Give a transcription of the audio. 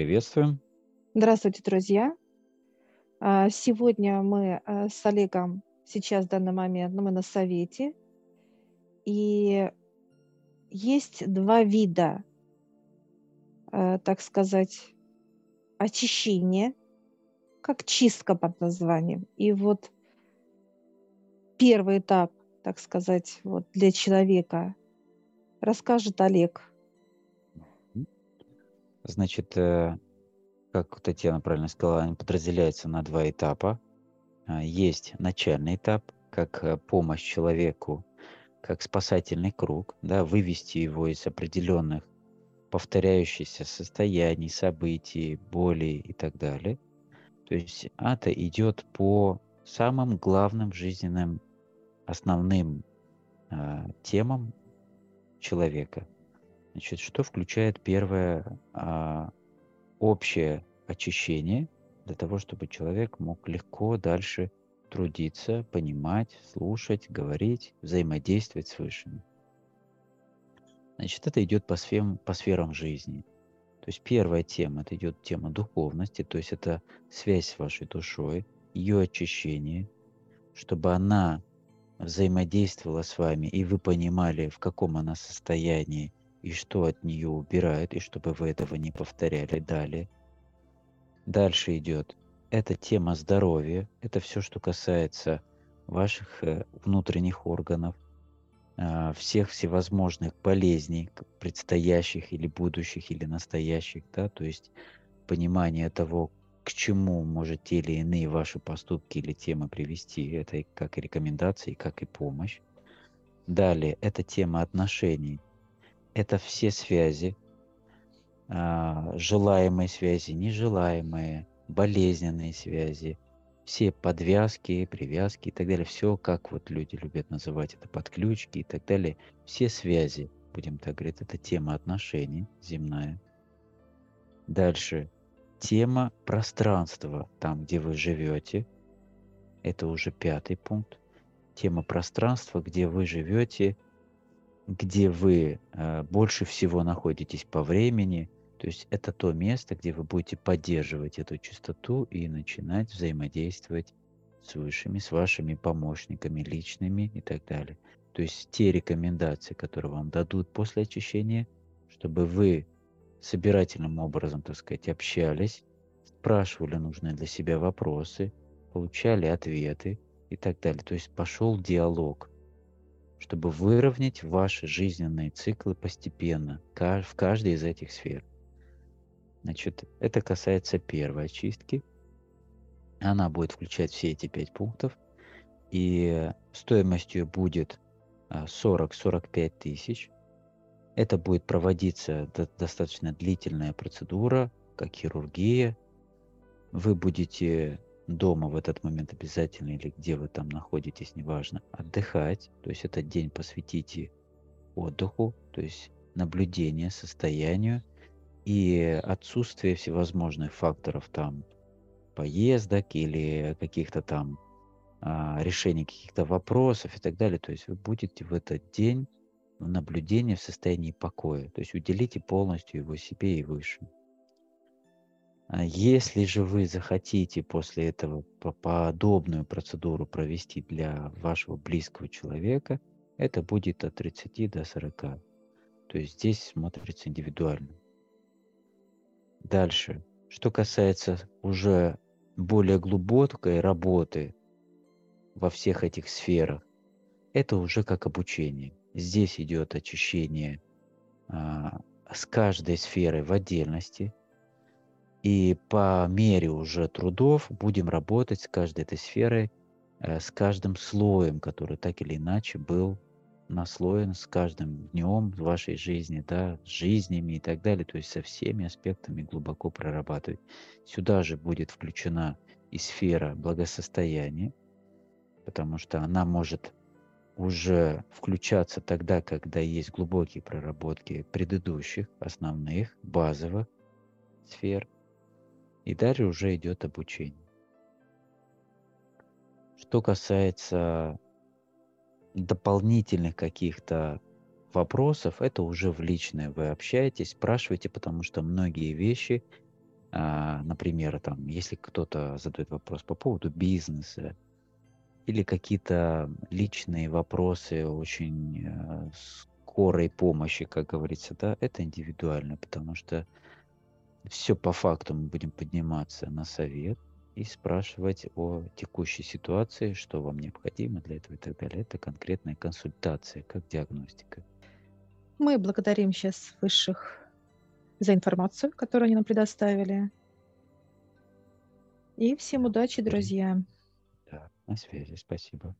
Приветствуем. Здравствуйте, друзья. А, Сегодня мы э, с Олегом, сейчас в данный момент, ну, мы на совете, и есть два вида, э, так сказать, очищения, как чистка под названием. И вот первый этап, так сказать, вот для человека расскажет Олег. Значит, э, как Татьяна правильно сказала, они подразделяются на два этапа. А, Есть начальный этап, как э, помощь человеку, как спасательный круг, да, вывести его из определенных повторяющихся состояний, событий, болей и так далее. То есть это идет по самым главным жизненным основным а, темам человека. Значит, что включает первое а, общее очищение для того, чтобы человек мог легко дальше трудиться, понимать, слушать, говорить, взаимодействовать с высшими. Значит, это идет по сферам, по сферам жизни. То есть первая тема, это идет тема духовности, то есть это связь с вашей душой, ее очищение, чтобы она взаимодействовала с вами, и вы понимали, в каком она состоянии, и что от нее убирает, и чтобы вы этого не повторяли далее. Дальше идет. Это тема здоровья, это все, что касается ваших э, внутренних органов, а, всех всевозможных болезней, предстоящих или будущих, или настоящих, да, то есть понимание того, к чему может те или иные ваши поступки или темы привести, это как и рекомендации, как и помощь. Далее, это тема отношений, это все связи, а, желаемые связи, нежелаемые, болезненные связи, все подвязки, привязки и так далее, все, как вот люди любят называть это, подключки и так далее, все связи, будем так говорить, это тема отношений земная. Дальше, тема пространства, там, где вы живете, это уже пятый пункт. Тема пространства, где вы живете, где вы э, больше всего находитесь по времени, то есть это то место, где вы будете поддерживать эту чистоту и начинать взаимодействовать с высшими, с вашими помощниками личными и так далее. То есть те рекомендации, которые вам дадут после очищения, чтобы вы собирательным образом, так сказать, общались, спрашивали нужные для себя вопросы, получали ответы и так далее. То есть пошел диалог чтобы выровнять ваши жизненные циклы постепенно в каждой из этих сфер. Значит, это касается первой очистки. Она будет включать все эти пять пунктов. И стоимостью будет а, 40-45 тысяч. Это будет проводиться до- достаточно длительная процедура, как хирургия. Вы будете дома в этот момент обязательно или где вы там находитесь, неважно, отдыхать. То есть этот день посвятите отдыху, то есть наблюдению, состоянию и отсутствие всевозможных факторов там поездок или каких-то там а, решений каких-то вопросов и так далее. То есть вы будете в этот день в наблюдении в состоянии покоя. То есть уделите полностью его себе и выше. А Если же вы захотите после этого по- подобную процедуру провести для вашего близкого человека, это будет от 30 до 40. То есть здесь смотрится индивидуально. Дальше. Что касается уже более глубокой работы во всех этих сферах, это уже как обучение. Здесь идет очищение а, с каждой сферой в отдельности, и по мере уже трудов будем работать с каждой этой сферой, э, с каждым слоем, который так или иначе был наслоен с каждым днем вашей жизни, да, с жизнями и так далее, то есть со всеми аспектами глубоко прорабатывать. Сюда же будет включена и сфера благосостояния, потому что она может уже включаться тогда, когда есть глубокие проработки предыдущих, основных, базовых сфер, и далее уже идет обучение. Что касается дополнительных каких-то вопросов, это уже в личное вы общаетесь, спрашиваете, потому что многие вещи А, например, там, если кто-то задает вопрос по поводу бизнеса или какие-то личные вопросы очень э, скорой помощи, как говорится, да, это индивидуально, потому что все по факту мы будем подниматься на совет и спрашивать о текущей ситуации, что вам необходимо для этого и так далее. Это конкретная консультация, как диагностика. Мы благодарим сейчас высших за информацию, которую они нам предоставили. И всем удачи, друзья. Да, на связи, спасибо.